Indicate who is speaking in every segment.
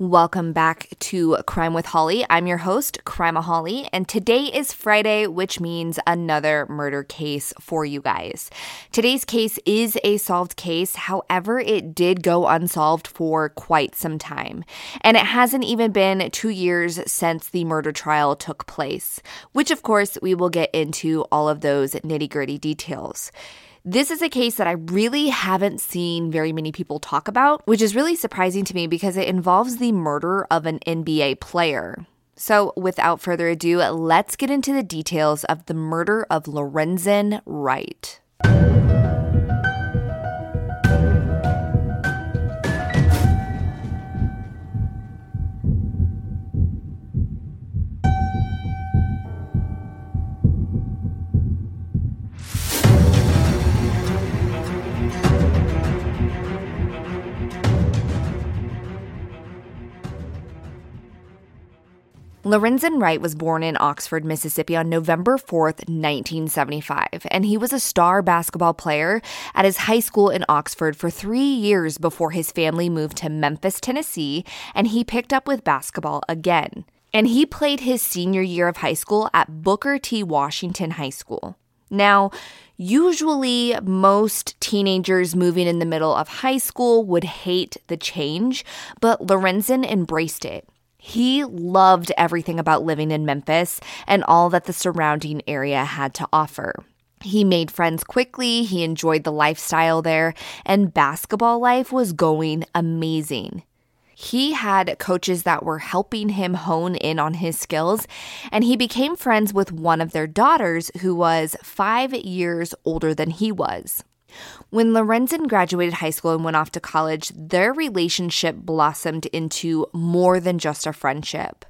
Speaker 1: Welcome back to Crime with Holly. I'm your host, Crime Holly, and today is Friday, which means another murder case for you guys. Today's case is a solved case, however, it did go unsolved for quite some time. And it hasn't even been two years since the murder trial took place, which, of course, we will get into all of those nitty gritty details. This is a case that I really haven't seen very many people talk about, which is really surprising to me because it involves the murder of an NBA player. So, without further ado, let's get into the details of the murder of Lorenzen Wright. Lorenzen Wright was born in Oxford, Mississippi on November 4th, 1975, and he was a star basketball player at his high school in Oxford for three years before his family moved to Memphis, Tennessee, and he picked up with basketball again. And he played his senior year of high school at Booker T. Washington High School. Now, usually most teenagers moving in the middle of high school would hate the change, but Lorenzen embraced it. He loved everything about living in Memphis and all that the surrounding area had to offer. He made friends quickly, he enjoyed the lifestyle there, and basketball life was going amazing. He had coaches that were helping him hone in on his skills, and he became friends with one of their daughters who was five years older than he was. When Lorenzen graduated high school and went off to college, their relationship blossomed into more than just a friendship.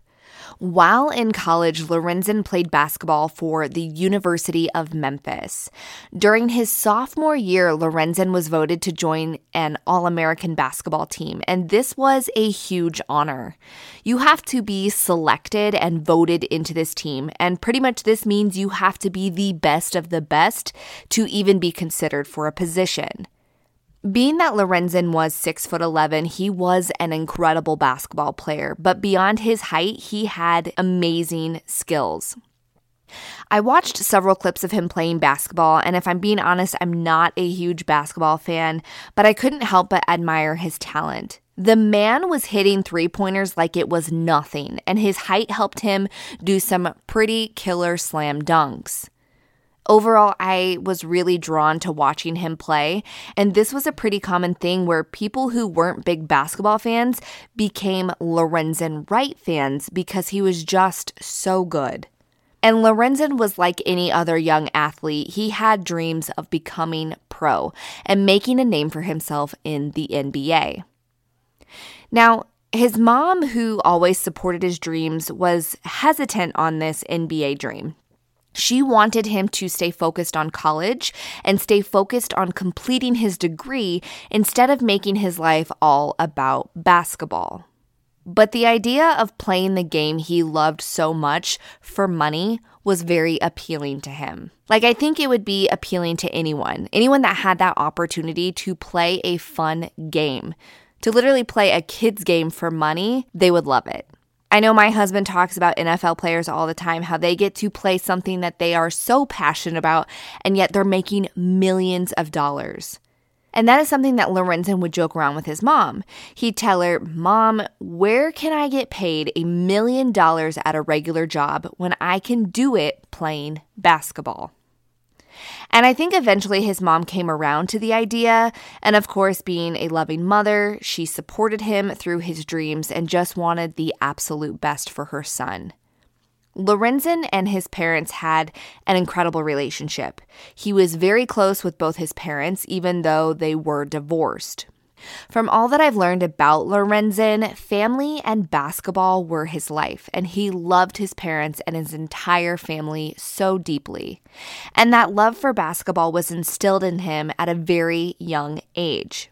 Speaker 1: While in college, Lorenzen played basketball for the University of Memphis. During his sophomore year, Lorenzen was voted to join an All American basketball team, and this was a huge honor. You have to be selected and voted into this team, and pretty much this means you have to be the best of the best to even be considered for a position. Being that Lorenzen was 6 foot 11, he was an incredible basketball player, but beyond his height, he had amazing skills. I watched several clips of him playing basketball, and if I'm being honest, I'm not a huge basketball fan, but I couldn't help but admire his talent. The man was hitting three pointers like it was nothing, and his height helped him do some pretty killer slam dunks. Overall, I was really drawn to watching him play, and this was a pretty common thing where people who weren't big basketball fans became Lorenzen Wright fans because he was just so good. And Lorenzen was like any other young athlete. He had dreams of becoming pro and making a name for himself in the NBA. Now, his mom, who always supported his dreams, was hesitant on this NBA dream. She wanted him to stay focused on college and stay focused on completing his degree instead of making his life all about basketball. But the idea of playing the game he loved so much for money was very appealing to him. Like, I think it would be appealing to anyone, anyone that had that opportunity to play a fun game, to literally play a kid's game for money, they would love it. I know my husband talks about NFL players all the time, how they get to play something that they are so passionate about, and yet they're making millions of dollars. And that is something that Lorenzen would joke around with his mom. He'd tell her, Mom, where can I get paid a million dollars at a regular job when I can do it playing basketball? And I think eventually his mom came around to the idea. And of course, being a loving mother, she supported him through his dreams and just wanted the absolute best for her son. Lorenzen and his parents had an incredible relationship. He was very close with both his parents, even though they were divorced. From all that I've learned about Lorenzen, family and basketball were his life, and he loved his parents and his entire family so deeply. And that love for basketball was instilled in him at a very young age.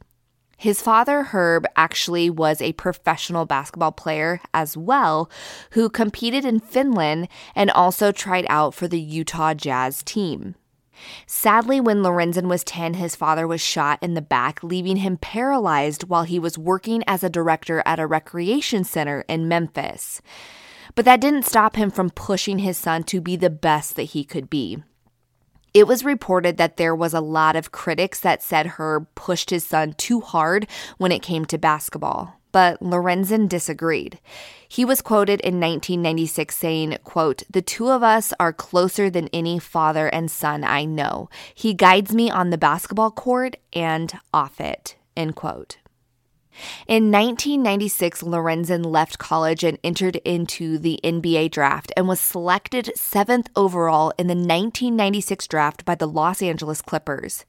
Speaker 1: His father, Herb, actually was a professional basketball player as well, who competed in Finland and also tried out for the Utah Jazz team. Sadly, when Lorenzen was 10, his father was shot in the back, leaving him paralyzed while he was working as a director at a recreation center in Memphis. But that didn't stop him from pushing his son to be the best that he could be. It was reported that there was a lot of critics that said Herb pushed his son too hard when it came to basketball but Lorenzen disagreed. He was quoted in 1996 saying, quote, "The two of us are closer than any father and son I know. He guides me on the basketball court and off it." End quote. In 1996, Lorenzen left college and entered into the NBA draft and was selected seventh overall in the 1996 draft by the Los Angeles Clippers.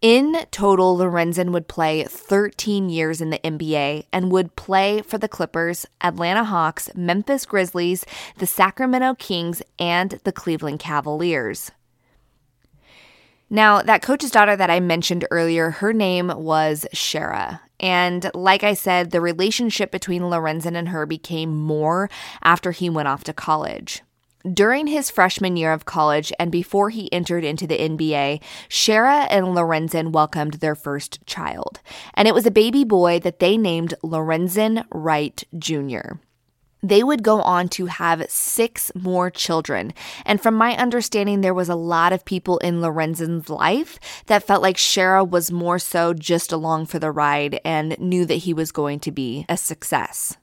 Speaker 1: In total, Lorenzen would play 13 years in the NBA and would play for the Clippers, Atlanta Hawks, Memphis Grizzlies, the Sacramento Kings, and the Cleveland Cavaliers. Now, that coach's daughter that I mentioned earlier, her name was Shara. And like I said, the relationship between Lorenzen and her became more after he went off to college. During his freshman year of college and before he entered into the NBA, Shara and Lorenzen welcomed their first child, and it was a baby boy that they named Lorenzen Wright Jr. They would go on to have six more children. And from my understanding, there was a lot of people in Lorenzen's life that felt like Shara was more so just along for the ride and knew that he was going to be a success.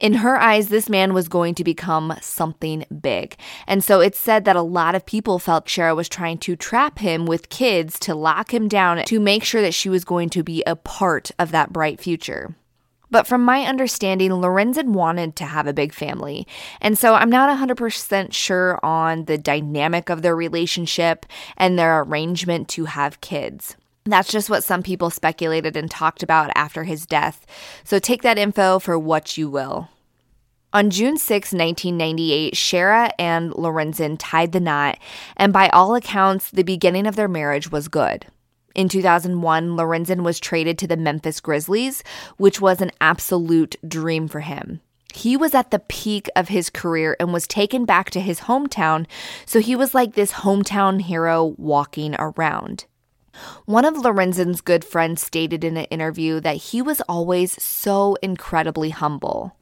Speaker 1: In her eyes, this man was going to become something big. And so it's said that a lot of people felt Shara was trying to trap him with kids to lock him down to make sure that she was going to be a part of that bright future. But from my understanding, Lorenzen wanted to have a big family. And so I'm not 100% sure on the dynamic of their relationship and their arrangement to have kids. That's just what some people speculated and talked about after his death. So take that info for what you will. On June 6, 1998, Shara and Lorenzen tied the knot, and by all accounts, the beginning of their marriage was good. In 2001, Lorenzen was traded to the Memphis Grizzlies, which was an absolute dream for him. He was at the peak of his career and was taken back to his hometown, so he was like this hometown hero walking around. One of Lorenzen's good friends stated in an interview that he was always so incredibly humble.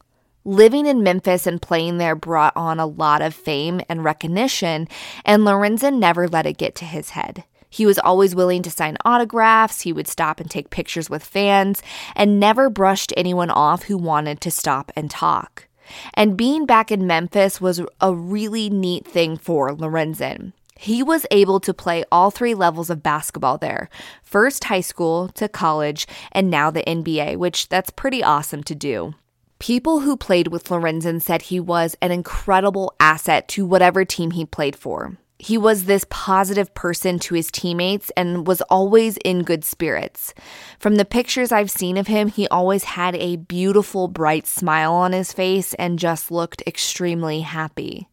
Speaker 1: Living in Memphis and playing there brought on a lot of fame and recognition, and Lorenzen never let it get to his head. He was always willing to sign autographs, he would stop and take pictures with fans, and never brushed anyone off who wanted to stop and talk. And being back in Memphis was a really neat thing for Lorenzen. He was able to play all three levels of basketball there first high school to college, and now the NBA, which that's pretty awesome to do. People who played with Lorenzen said he was an incredible asset to whatever team he played for. He was this positive person to his teammates and was always in good spirits. From the pictures I've seen of him, he always had a beautiful, bright smile on his face and just looked extremely happy.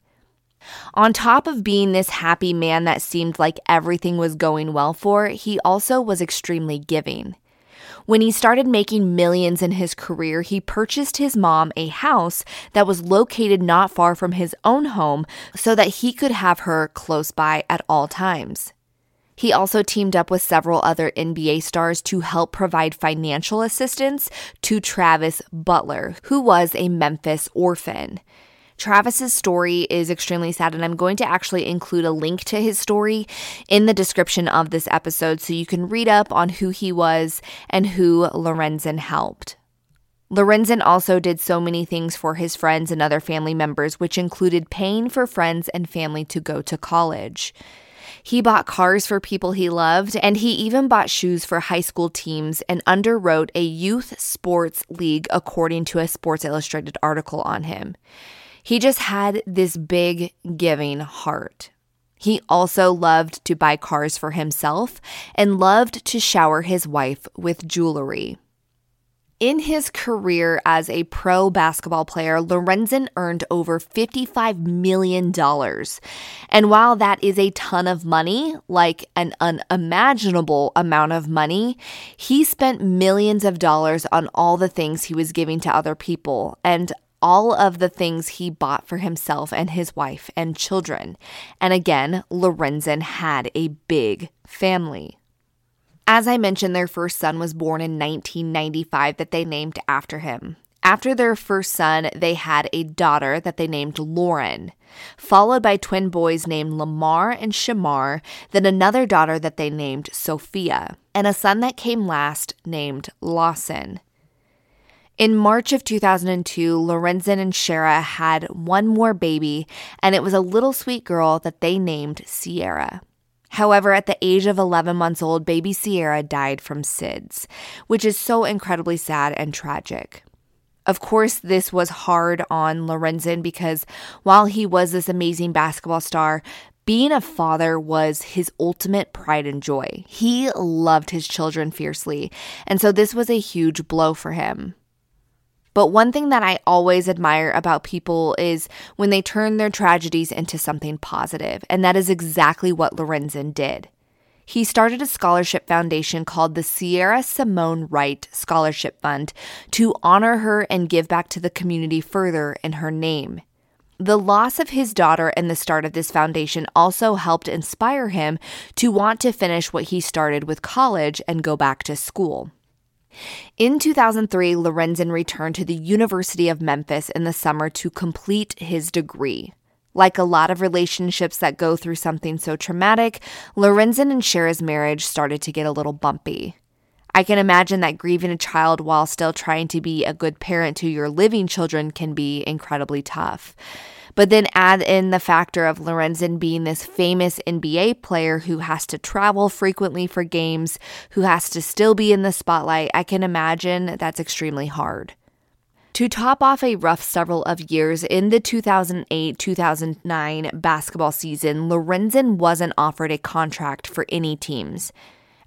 Speaker 1: On top of being this happy man that seemed like everything was going well for, he also was extremely giving. When he started making millions in his career, he purchased his mom a house that was located not far from his own home so that he could have her close by at all times. He also teamed up with several other NBA stars to help provide financial assistance to Travis Butler, who was a Memphis orphan. Travis's story is extremely sad, and I'm going to actually include a link to his story in the description of this episode so you can read up on who he was and who Lorenzen helped. Lorenzen also did so many things for his friends and other family members, which included paying for friends and family to go to college. He bought cars for people he loved, and he even bought shoes for high school teams and underwrote a youth sports league, according to a Sports Illustrated article on him. He just had this big giving heart. He also loved to buy cars for himself and loved to shower his wife with jewelry. In his career as a pro basketball player, Lorenzen earned over $55 million. And while that is a ton of money, like an unimaginable amount of money, he spent millions of dollars on all the things he was giving to other people. And all of the things he bought for himself and his wife and children. And again, Lorenzen had a big family. As I mentioned, their first son was born in 1995 that they named after him. After their first son, they had a daughter that they named Lauren, followed by twin boys named Lamar and Shamar, then another daughter that they named Sophia, and a son that came last named Lawson. In March of 2002, Lorenzen and Shara had one more baby, and it was a little sweet girl that they named Sierra. However, at the age of 11 months old, baby Sierra died from SIDS, which is so incredibly sad and tragic. Of course, this was hard on Lorenzen because while he was this amazing basketball star, being a father was his ultimate pride and joy. He loved his children fiercely, and so this was a huge blow for him. But one thing that I always admire about people is when they turn their tragedies into something positive, and that is exactly what Lorenzen did he started a scholarship foundation called the Sierra Simone Wright Scholarship Fund to honor her and give back to the community further in her name. The loss of his daughter and the start of this foundation also helped inspire him to want to finish what he started with college and go back to school. In 2003, Lorenzen returned to the University of Memphis in the summer to complete his degree. Like a lot of relationships that go through something so traumatic, Lorenzen and Shara's marriage started to get a little bumpy. I can imagine that grieving a child while still trying to be a good parent to your living children can be incredibly tough. But then add in the factor of Lorenzen being this famous NBA player who has to travel frequently for games, who has to still be in the spotlight. I can imagine that's extremely hard. To top off a rough several of years in the 2008 2009 basketball season, Lorenzen wasn't offered a contract for any teams.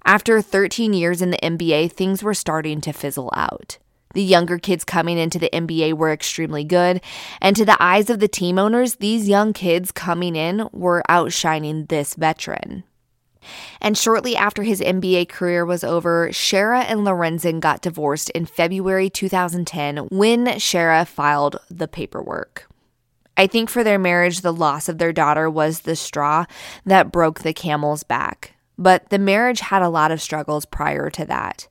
Speaker 1: After 13 years in the NBA, things were starting to fizzle out. The younger kids coming into the NBA were extremely good, and to the eyes of the team owners, these young kids coming in were outshining this veteran. And shortly after his NBA career was over, Shara and Lorenzen got divorced in February 2010 when Shara filed the paperwork. I think for their marriage, the loss of their daughter was the straw that broke the camel's back. But the marriage had a lot of struggles prior to that.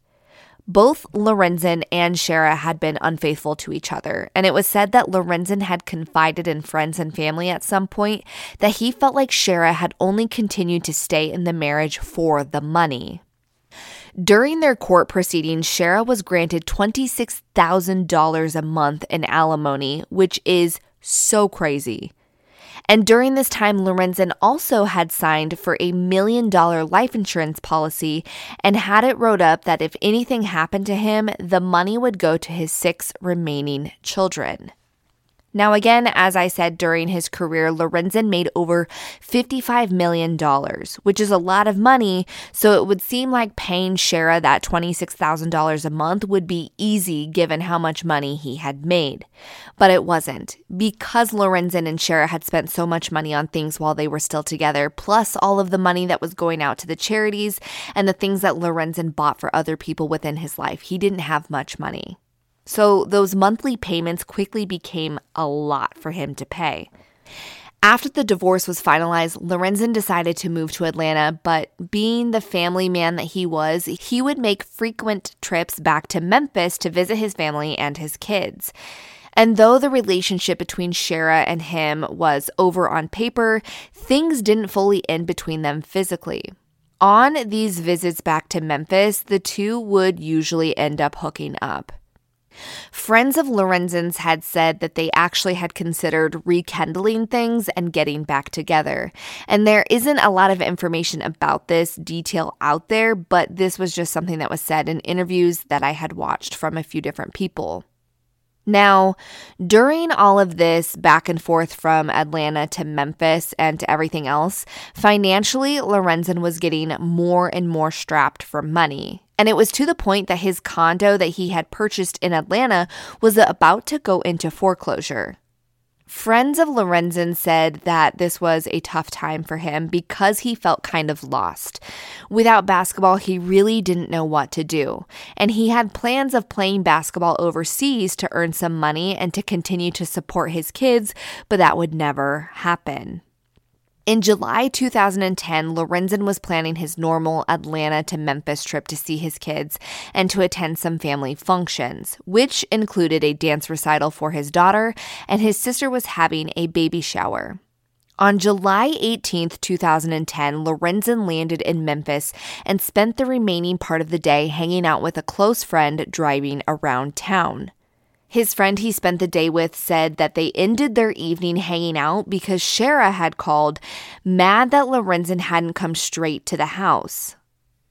Speaker 1: Both Lorenzen and Shara had been unfaithful to each other, and it was said that Lorenzen had confided in friends and family at some point that he felt like Shara had only continued to stay in the marriage for the money. During their court proceedings, Shara was granted $26,000 a month in alimony, which is so crazy. And during this time, Lorenzen also had signed for a million dollar life insurance policy and had it wrote up that if anything happened to him, the money would go to his six remaining children. Now, again, as I said during his career, Lorenzen made over $55 million, which is a lot of money. So it would seem like paying Shara that $26,000 a month would be easy given how much money he had made. But it wasn't. Because Lorenzen and Shara had spent so much money on things while they were still together, plus all of the money that was going out to the charities and the things that Lorenzen bought for other people within his life, he didn't have much money. So those monthly payments quickly became a lot for him to pay. After the divorce was finalized, Lorenzen decided to move to Atlanta, but being the family man that he was, he would make frequent trips back to Memphis to visit his family and his kids. And though the relationship between Shara and him was over on paper, things didn't fully end between them physically. On these visits back to Memphis, the two would usually end up hooking up. Friends of Lorenzen's had said that they actually had considered rekindling things and getting back together. And there isn't a lot of information about this detail out there, but this was just something that was said in interviews that I had watched from a few different people. Now, during all of this back and forth from Atlanta to Memphis and to everything else, financially, Lorenzen was getting more and more strapped for money. And it was to the point that his condo that he had purchased in Atlanta was about to go into foreclosure. Friends of Lorenzen said that this was a tough time for him because he felt kind of lost. Without basketball, he really didn't know what to do. And he had plans of playing basketball overseas to earn some money and to continue to support his kids, but that would never happen. In July 2010, Lorenzen was planning his normal Atlanta to Memphis trip to see his kids and to attend some family functions, which included a dance recital for his daughter, and his sister was having a baby shower. On July 18, 2010, Lorenzen landed in Memphis and spent the remaining part of the day hanging out with a close friend driving around town. His friend he spent the day with said that they ended their evening hanging out because Shara had called, mad that Lorenzen hadn't come straight to the house.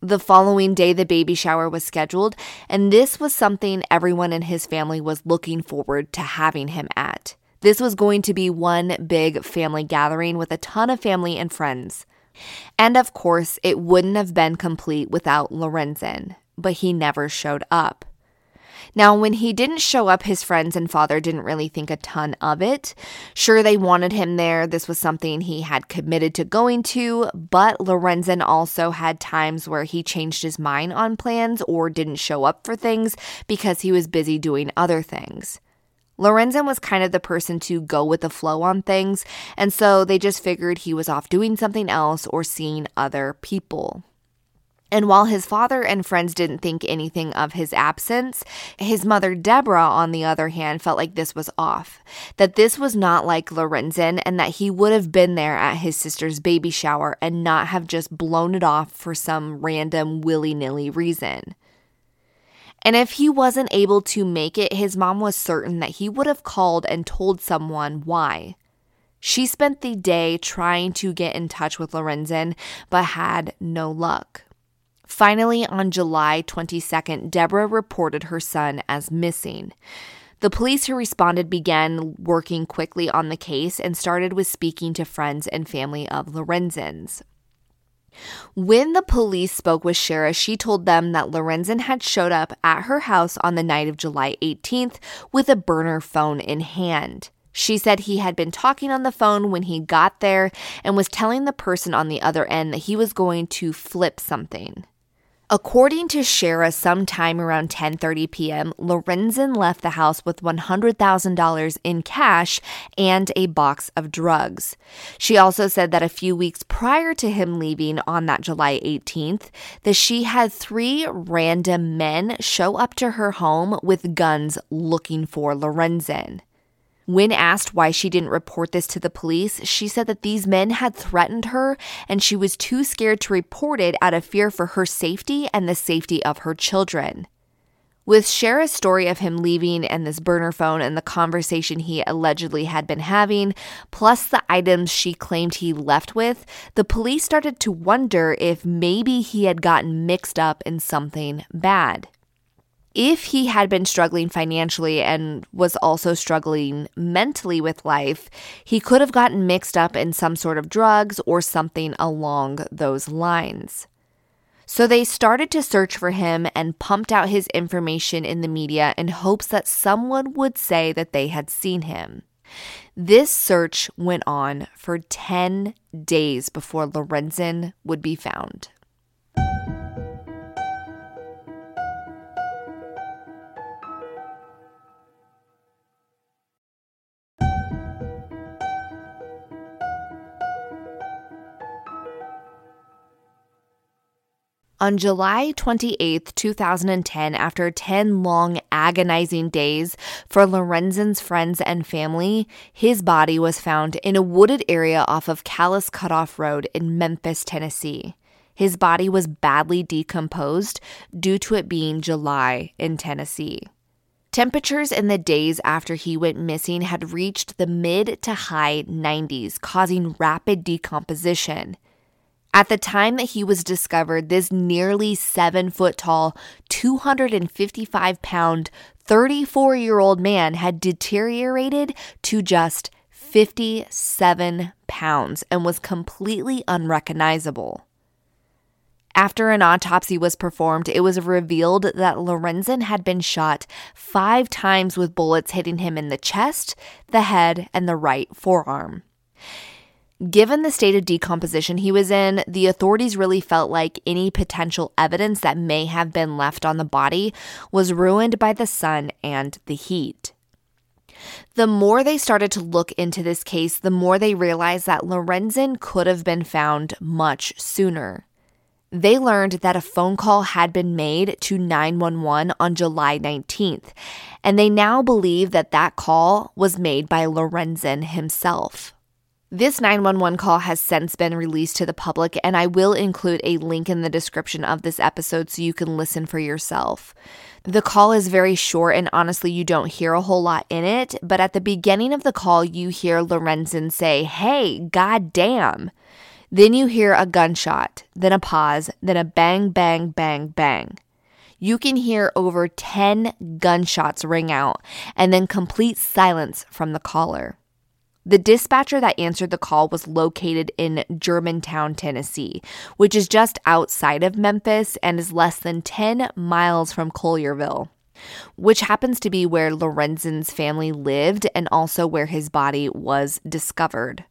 Speaker 1: The following day, the baby shower was scheduled, and this was something everyone in his family was looking forward to having him at. This was going to be one big family gathering with a ton of family and friends. And of course, it wouldn't have been complete without Lorenzen, but he never showed up. Now, when he didn't show up, his friends and father didn't really think a ton of it. Sure, they wanted him there. This was something he had committed to going to, but Lorenzen also had times where he changed his mind on plans or didn't show up for things because he was busy doing other things. Lorenzen was kind of the person to go with the flow on things, and so they just figured he was off doing something else or seeing other people. And while his father and friends didn't think anything of his absence, his mother, Deborah, on the other hand, felt like this was off. That this was not like Lorenzen and that he would have been there at his sister's baby shower and not have just blown it off for some random willy nilly reason. And if he wasn't able to make it, his mom was certain that he would have called and told someone why. She spent the day trying to get in touch with Lorenzen, but had no luck. Finally, on July 22nd, Deborah reported her son as missing. The police who responded began working quickly on the case and started with speaking to friends and family of Lorenzen's. When the police spoke with Shara, she told them that Lorenzen had showed up at her house on the night of July 18th with a burner phone in hand. She said he had been talking on the phone when he got there and was telling the person on the other end that he was going to flip something. According to Shara, sometime around 10:30 p.m., Lorenzen left the house with $100,000 in cash and a box of drugs. She also said that a few weeks prior to him leaving on that July 18th, that she had three random men show up to her home with guns looking for Lorenzen. When asked why she didn't report this to the police, she said that these men had threatened her and she was too scared to report it out of fear for her safety and the safety of her children. With Shara's story of him leaving and this burner phone and the conversation he allegedly had been having, plus the items she claimed he left with, the police started to wonder if maybe he had gotten mixed up in something bad if he had been struggling financially and was also struggling mentally with life, he could have gotten mixed up in some sort of drugs or something along those lines. So they started to search for him and pumped out his information in the media in hopes that someone would say that they had seen him. This search went on for 10 days before Lorenzen would be found. On July 28, 2010, after 10 long, agonizing days for Lorenzen's friends and family, his body was found in a wooded area off of Callis Cutoff Road in Memphis, Tennessee. His body was badly decomposed due to it being July in Tennessee. Temperatures in the days after he went missing had reached the mid to high 90s, causing rapid decomposition. At the time that he was discovered, this nearly seven foot tall, 255 pound, 34 year old man had deteriorated to just 57 pounds and was completely unrecognizable. After an autopsy was performed, it was revealed that Lorenzen had been shot five times with bullets hitting him in the chest, the head, and the right forearm. Given the state of decomposition he was in, the authorities really felt like any potential evidence that may have been left on the body was ruined by the sun and the heat. The more they started to look into this case, the more they realized that Lorenzen could have been found much sooner. They learned that a phone call had been made to 911 on July 19th, and they now believe that that call was made by Lorenzen himself. This 911 call has since been released to the public, and I will include a link in the description of this episode so you can listen for yourself. The call is very short, and honestly, you don't hear a whole lot in it. But at the beginning of the call, you hear Lorenzen say, Hey, goddamn. Then you hear a gunshot, then a pause, then a bang, bang, bang, bang. You can hear over 10 gunshots ring out and then complete silence from the caller. The dispatcher that answered the call was located in Germantown, Tennessee, which is just outside of Memphis and is less than 10 miles from Collierville, which happens to be where Lorenzen's family lived and also where his body was discovered.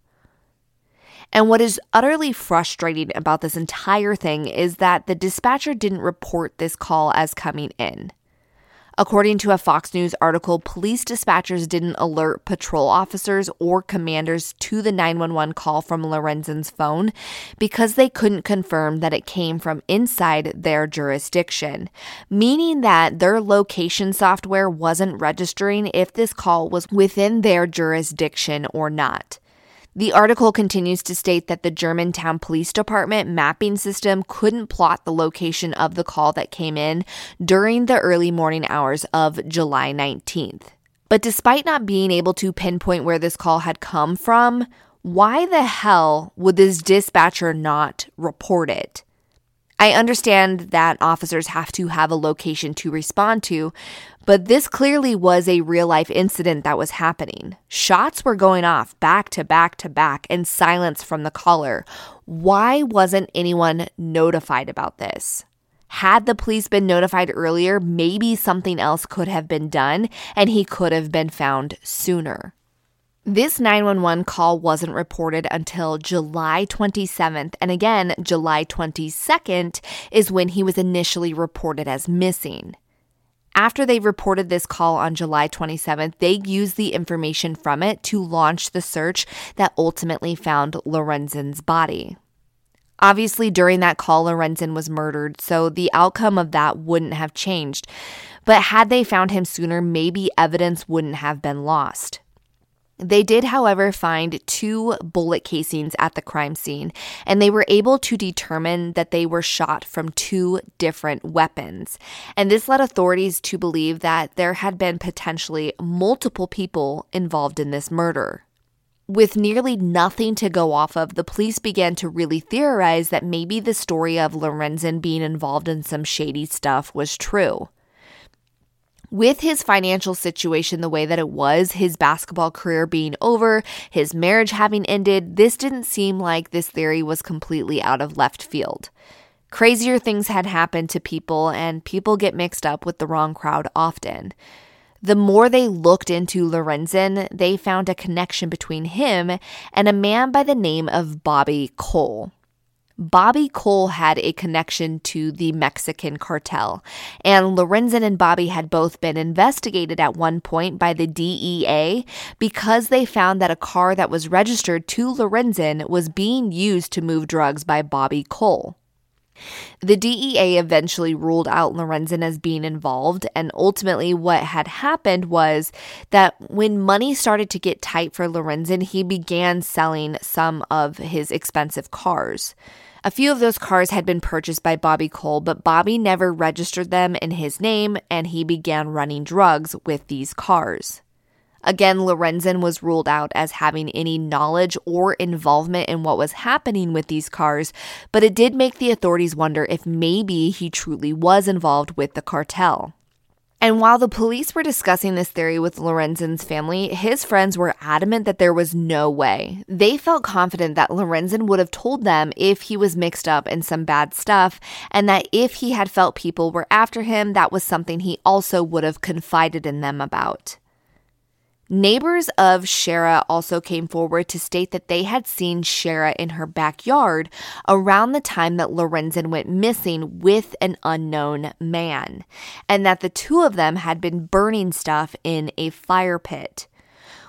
Speaker 1: And what is utterly frustrating about this entire thing is that the dispatcher didn't report this call as coming in. According to a Fox News article, police dispatchers didn't alert patrol officers or commanders to the 911 call from Lorenzen's phone because they couldn't confirm that it came from inside their jurisdiction, meaning that their location software wasn't registering if this call was within their jurisdiction or not. The article continues to state that the Germantown Police Department mapping system couldn't plot the location of the call that came in during the early morning hours of July 19th. But despite not being able to pinpoint where this call had come from, why the hell would this dispatcher not report it? I understand that officers have to have a location to respond to, but this clearly was a real life incident that was happening. Shots were going off back to back to back and silence from the caller. Why wasn't anyone notified about this? Had the police been notified earlier, maybe something else could have been done and he could have been found sooner. This 911 call wasn't reported until July 27th, and again, July 22nd is when he was initially reported as missing. After they reported this call on July 27th, they used the information from it to launch the search that ultimately found Lorenzen's body. Obviously, during that call, Lorenzen was murdered, so the outcome of that wouldn't have changed. But had they found him sooner, maybe evidence wouldn't have been lost. They did, however, find two bullet casings at the crime scene, and they were able to determine that they were shot from two different weapons. And this led authorities to believe that there had been potentially multiple people involved in this murder. With nearly nothing to go off of, the police began to really theorize that maybe the story of Lorenzen being involved in some shady stuff was true with his financial situation the way that it was, his basketball career being over, his marriage having ended, this didn't seem like this theory was completely out of left field. Crazier things had happened to people, and people get mixed up with the wrong crowd often. The more they looked into Lorenzen, they found a connection between him and a man by the name of Bobby Cole. Bobby Cole had a connection to the Mexican cartel, and Lorenzen and Bobby had both been investigated at one point by the DEA because they found that a car that was registered to Lorenzen was being used to move drugs by Bobby Cole. The DEA eventually ruled out Lorenzen as being involved, and ultimately, what had happened was that when money started to get tight for Lorenzen, he began selling some of his expensive cars. A few of those cars had been purchased by Bobby Cole, but Bobby never registered them in his name and he began running drugs with these cars. Again, Lorenzen was ruled out as having any knowledge or involvement in what was happening with these cars, but it did make the authorities wonder if maybe he truly was involved with the cartel. And while the police were discussing this theory with Lorenzen's family, his friends were adamant that there was no way. They felt confident that Lorenzen would have told them if he was mixed up in some bad stuff, and that if he had felt people were after him, that was something he also would have confided in them about. Neighbors of Shara also came forward to state that they had seen Shara in her backyard around the time that Lorenzen went missing with an unknown man, and that the two of them had been burning stuff in a fire pit.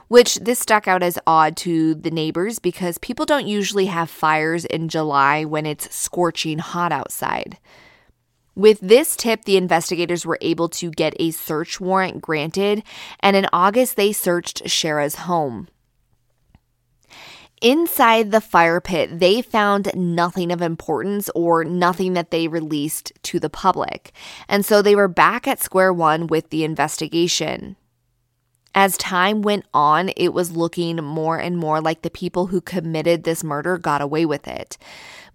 Speaker 1: Which this stuck out as odd to the neighbors because people don't usually have fires in July when it's scorching hot outside. With this tip, the investigators were able to get a search warrant granted, and in August, they searched Shara's home. Inside the fire pit, they found nothing of importance or nothing that they released to the public. And so they were back at square one with the investigation. As time went on, it was looking more and more like the people who committed this murder got away with it.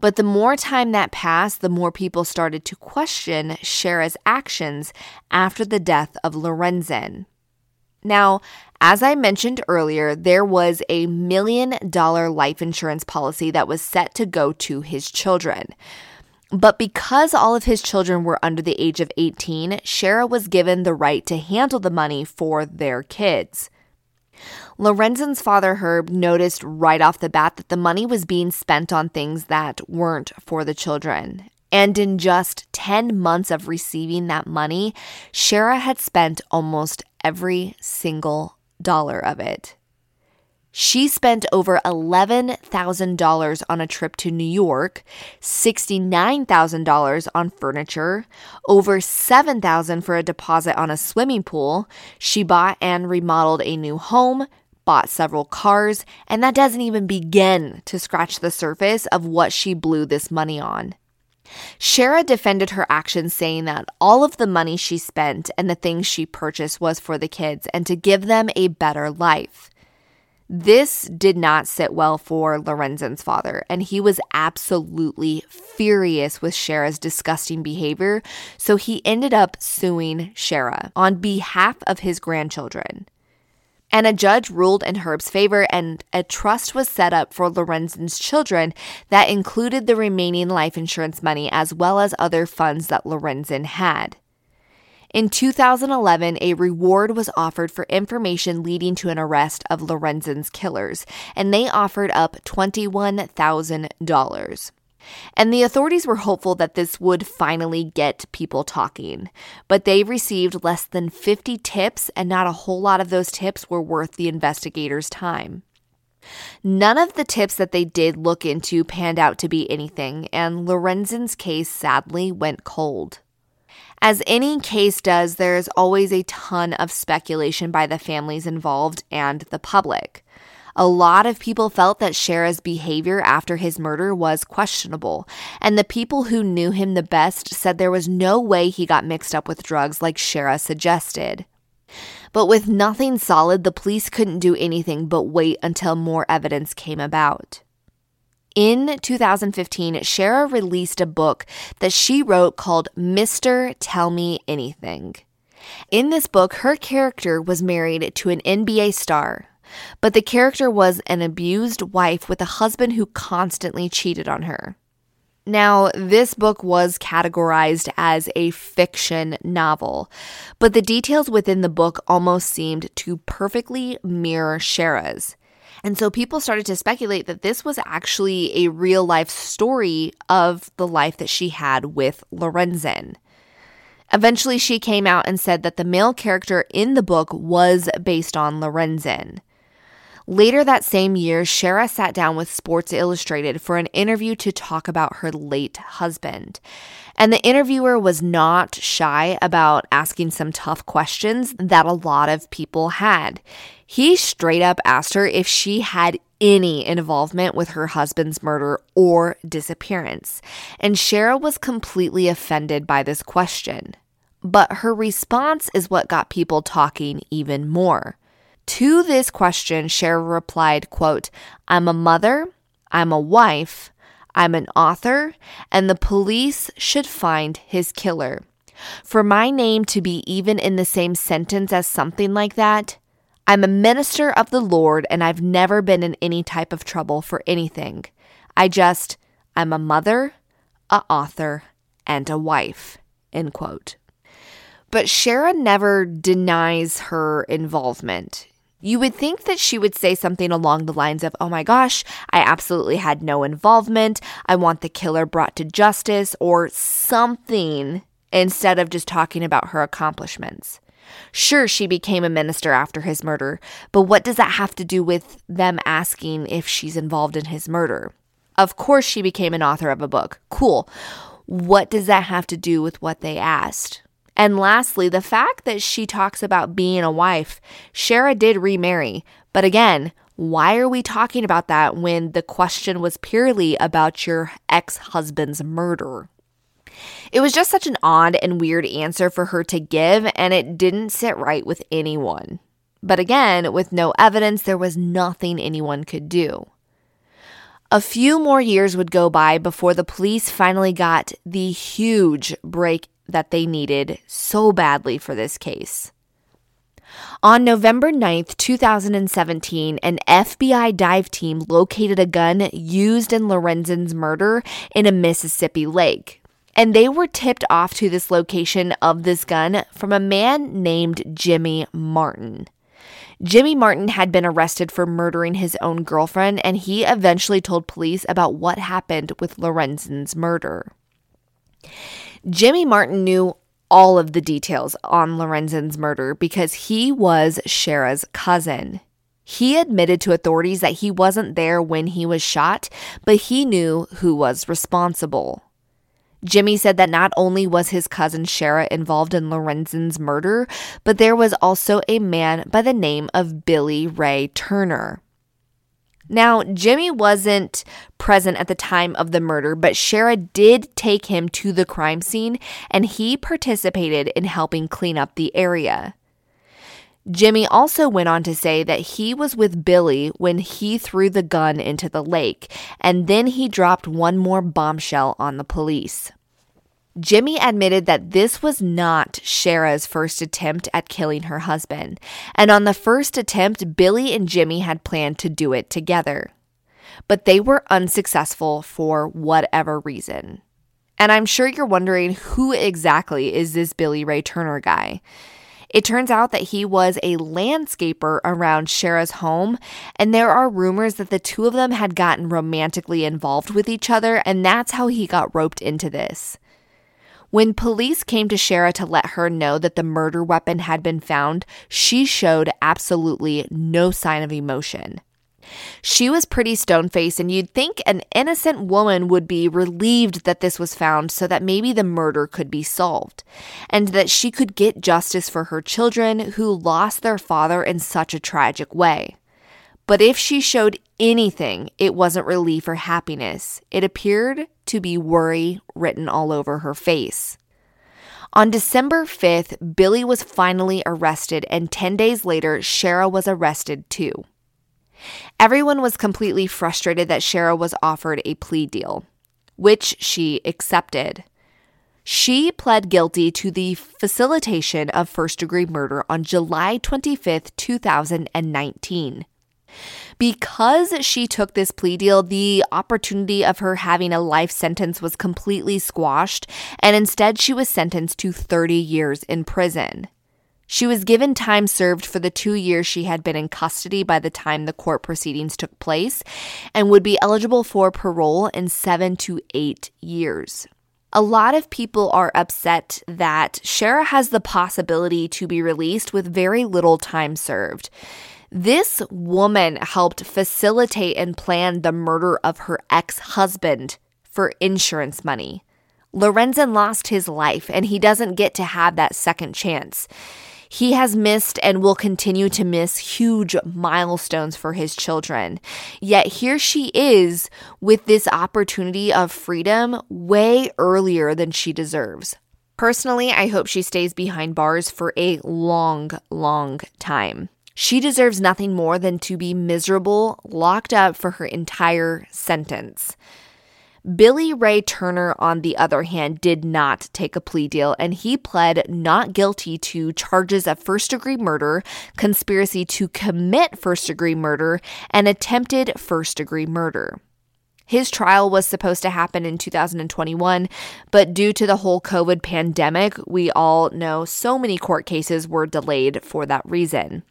Speaker 1: But the more time that passed, the more people started to question Shara's actions after the death of Lorenzen. Now, as I mentioned earlier, there was a million dollar life insurance policy that was set to go to his children. But because all of his children were under the age of 18, Shara was given the right to handle the money for their kids. Lorenzen's father, Herb, noticed right off the bat that the money was being spent on things that weren't for the children. And in just 10 months of receiving that money, Shara had spent almost every single dollar of it. She spent over $11,000 on a trip to New York, $69,000 on furniture, over $7,000 for a deposit on a swimming pool. She bought and remodeled a new home, bought several cars, and that doesn't even begin to scratch the surface of what she blew this money on. Shara defended her actions, saying that all of the money she spent and the things she purchased was for the kids and to give them a better life. This did not sit well for Lorenzen's father, and he was absolutely furious with Shara's disgusting behavior, so he ended up suing Shara on behalf of his grandchildren. And a judge ruled in Herb's favor, and a trust was set up for Lorenzen's children that included the remaining life insurance money as well as other funds that Lorenzen had. In 2011, a reward was offered for information leading to an arrest of Lorenzen's killers, and they offered up $21,000. And the authorities were hopeful that this would finally get people talking. But they received less than 50 tips, and not a whole lot of those tips were worth the investigators' time. None of the tips that they did look into panned out to be anything, and Lorenzen's case sadly went cold. As any case does, there is always a ton of speculation by the families involved and the public. A lot of people felt that Shara's behavior after his murder was questionable, and the people who knew him the best said there was no way he got mixed up with drugs like Shara suggested. But with nothing solid, the police couldn't do anything but wait until more evidence came about. In 2015, Shara released a book that she wrote called Mr. Tell Me Anything. In this book, her character was married to an NBA star but the character was an abused wife with a husband who constantly cheated on her. Now, this book was categorized as a fiction novel, but the details within the book almost seemed to perfectly mirror Shara's. And so people started to speculate that this was actually a real life story of the life that she had with Lorenzen. Eventually, she came out and said that the male character in the book was based on Lorenzen. Later that same year, Shara sat down with Sports Illustrated for an interview to talk about her late husband. And the interviewer was not shy about asking some tough questions that a lot of people had. He straight up asked her if she had any involvement with her husband's murder or disappearance. And Shara was completely offended by this question. But her response is what got people talking even more. To this question, Shara replied, quote, I'm a mother, I'm a wife, I'm an author, and the police should find his killer. For my name to be even in the same sentence as something like that, I'm a minister of the Lord and I've never been in any type of trouble for anything. I just, I'm a mother, a author, and a wife. End quote. But Shara never denies her involvement. You would think that she would say something along the lines of, Oh my gosh, I absolutely had no involvement. I want the killer brought to justice, or something, instead of just talking about her accomplishments. Sure, she became a minister after his murder, but what does that have to do with them asking if she's involved in his murder? Of course, she became an author of a book. Cool. What does that have to do with what they asked? And lastly, the fact that she talks about being a wife. Shara did remarry, but again, why are we talking about that when the question was purely about your ex husband's murder? It was just such an odd and weird answer for her to give, and it didn't sit right with anyone. But again, with no evidence, there was nothing anyone could do. A few more years would go by before the police finally got the huge break that they needed so badly for this case. On November 9th, 2017, an FBI dive team located a gun used in Lorenzen's murder in a Mississippi lake. And they were tipped off to this location of this gun from a man named Jimmie Martin. Jimmie Martin had been arrested for murdering his own girlfriend, and he eventually told police about what happened with Lorenzen's murder. Jimmie Martin knew all of the details on Lorenzen's murder because he was Sherra's cousin. He admitted to authorities that he wasn't there when he was shot, but he knew who was responsible. Jimmie said that not only was his cousin Sherra involved in Lorenzen's murder, but there was also a man by the name of Billy Ray Turner. Now, Jimmie wasn't present at the time of the murder, but Sherra did take him to the crime scene and he participated in helping clean up the area. Jimmie also went on to say that he was with Billy when he threw the gun into the lake, and then he dropped one more bombshell on the police. Jimmie admitted that this was not Sherra's first attempt at killing her husband, and on the first attempt, Billy and Jimmie had planned to do it together. But they were unsuccessful for whatever reason. And I'm sure you're wondering who exactly is this Billy Ray Turner guy? It turns out that he was a landscaper around Sherra's home, and there are rumors that the two of them had gotten romantically involved with each other, and that's how he got roped into this. When police came to Sherra to let her know that the murder weapon had been found, she showed absolutely no sign of emotion. She was pretty stone faced, and you'd think an innocent woman would be relieved that this was found so that maybe the murder could be solved, and that she could get justice for her children who lost their father in such a tragic way. But if she showed anything, it wasn't relief or happiness. It appeared to be worry written all over her face. On December 5th, Billy was finally arrested, and 10 days later, Sherra was arrested too. Everyone was completely frustrated that Sherra was offered a plea deal, which she accepted. She pled guilty to the facilitation of first degree murder on July 25th, 2019. Because she took this plea deal, the opportunity of her having a life sentence was completely squashed, and instead she was sentenced to 30 years in prison. She was given time served for the two years she had been in custody by the time the court proceedings took place and would be eligible for parole in seven to eight years. A lot of people are upset that Sherra has the possibility to be released with very little time served. This woman helped facilitate and plan the murder of her ex husband for insurance money. Lorenzen lost his life and he doesn't get to have that second chance. He has missed and will continue to miss huge milestones for his children. Yet here she is with this opportunity of freedom way earlier than she deserves. Personally, I hope she stays behind bars for a long, long time. She deserves nothing more than to be miserable, locked up for her entire sentence. Billy Ray Turner, on the other hand, did not take a plea deal and he pled not guilty to charges of first degree murder, conspiracy to commit first degree murder, and attempted first degree murder. His trial was supposed to happen in 2021, but due to the whole COVID pandemic, we all know so many court cases were delayed for that reason.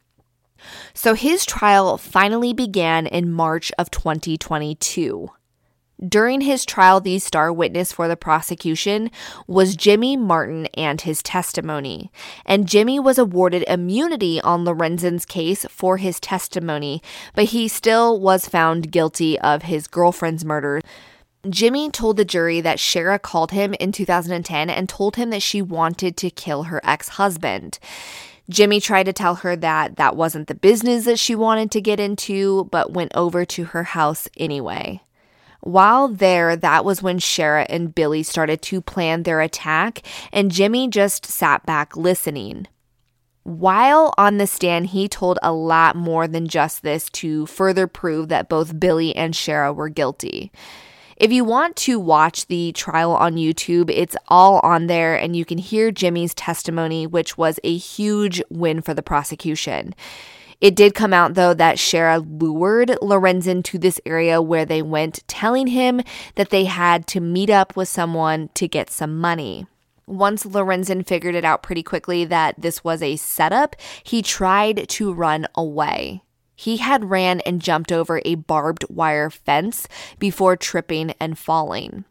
Speaker 1: So his trial finally began in March of 2022. During his trial, the star witness for the prosecution was Jimmie Martin and his testimony. And Jimmie was awarded immunity on Lorenzen's case for his testimony, but he still was found guilty of his girlfriend's murder. Jimmie told the jury that Sherra called him in 2010 and told him that she wanted to kill her ex husband. Jimmie tried to tell her that that wasn't the business that she wanted to get into, but went over to her house anyway. While there, that was when Sherra and Billy started to plan their attack, and Jimmie just sat back listening. While on the stand, he told a lot more than just this to further prove that both Billy and Sherra were guilty. If you want to watch the trial on YouTube, it's all on there and you can hear Jimmie's testimony, which was a huge win for the prosecution. It did come out though that Sherra lured Lorenzen to this area where they went, telling him that they had to meet up with someone to get some money. Once Lorenzen figured it out pretty quickly that this was a setup, he tried to run away. He had ran and jumped over a barbed wire fence before tripping and falling.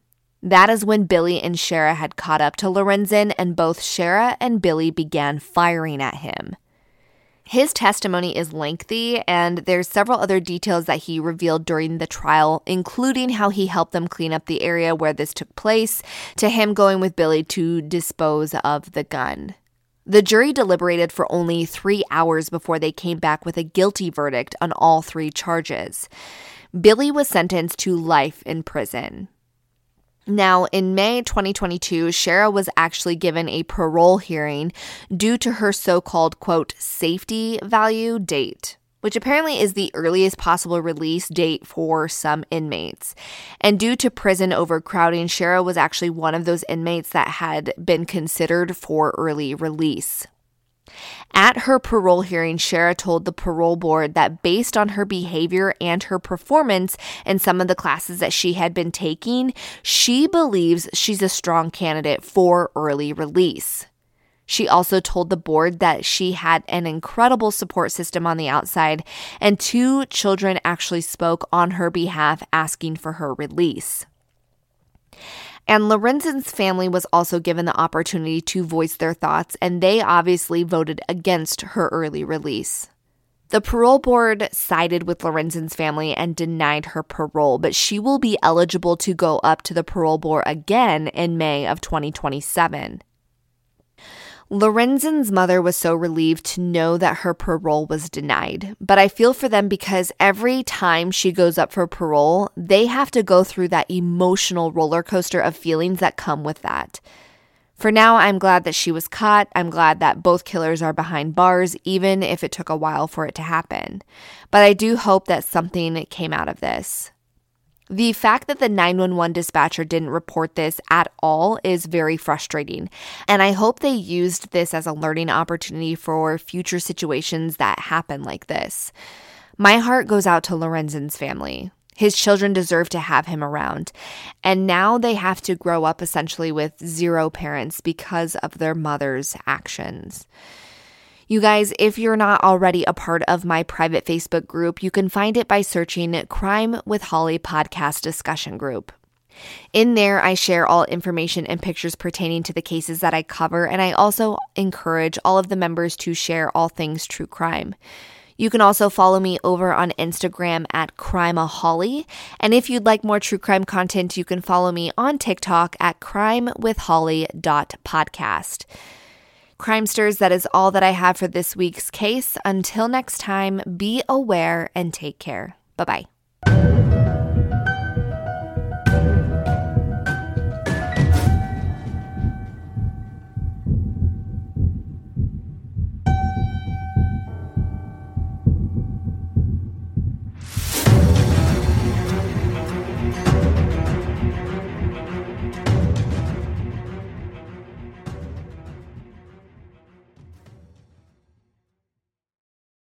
Speaker 1: That is when Billy and Sherra had caught up to Lorenzen, and both Sherra and Billy began firing at him. His testimony is lengthy, and there's several other details that he revealed during the trial, including how he helped them clean up the area where this took place, to him going with Billy to dispose of the gun. The jury deliberated for only three hours before they came back with a guilty verdict on all three charges. Billy was sentenced to life in prison. Now, in May 2022, Sherra was actually given a parole hearing due to her so called, quote, safety valve date which apparently is the earliest possible release date for some inmates. And due to prison overcrowding, Sherra was actually one of those inmates that had been considered for early release. At her parole hearing, Sherra told the parole board that based on her behavior and her performance in some of the classes that she had been taking, she believes she's a strong candidate for early release. She also told the board that she had an incredible support system on the outside, and two children actually spoke on her behalf asking for her release. And Lorenzen's family was also given the opportunity to voice their thoughts, and they obviously voted against her early release. The parole board sided with Lorenzen's family and denied her parole, but she will be eligible to go up to the parole board again in May of 2027. Lorenzen's mother was so relieved to know that her parole was denied, but I feel for them because every time she goes up for parole, they have to go through that emotional roller coaster of feelings that come with that. For now, I'm glad that she was caught. I'm glad that both killers are behind bars, even if it took a while for it to happen. But I do hope that something came out of this. The fact that the 911 dispatcher didn't report this at all is very frustrating. And I hope they used this as a learning opportunity for future situations that happen like this. My heart goes out to Lorenzen's family. His children deserve to have him around. And now they have to grow up essentially with zero parents because of their mother's actions. You guys, if you're not already a part of my private Facebook group, you can find it by searching Crime with Holly Podcast Discussion Group. In there, I share all information and pictures pertaining to the cases that I cover, and I also encourage all of the members to share all things true crime. You can also follow me over on Instagram at CrimeaHolly. And if you'd like more true crime content, you can follow me on TikTok at crimewithholly.podcast. Crimesters, that is all that I have for this week's case. Until next time, be aware and take care. Bye bye.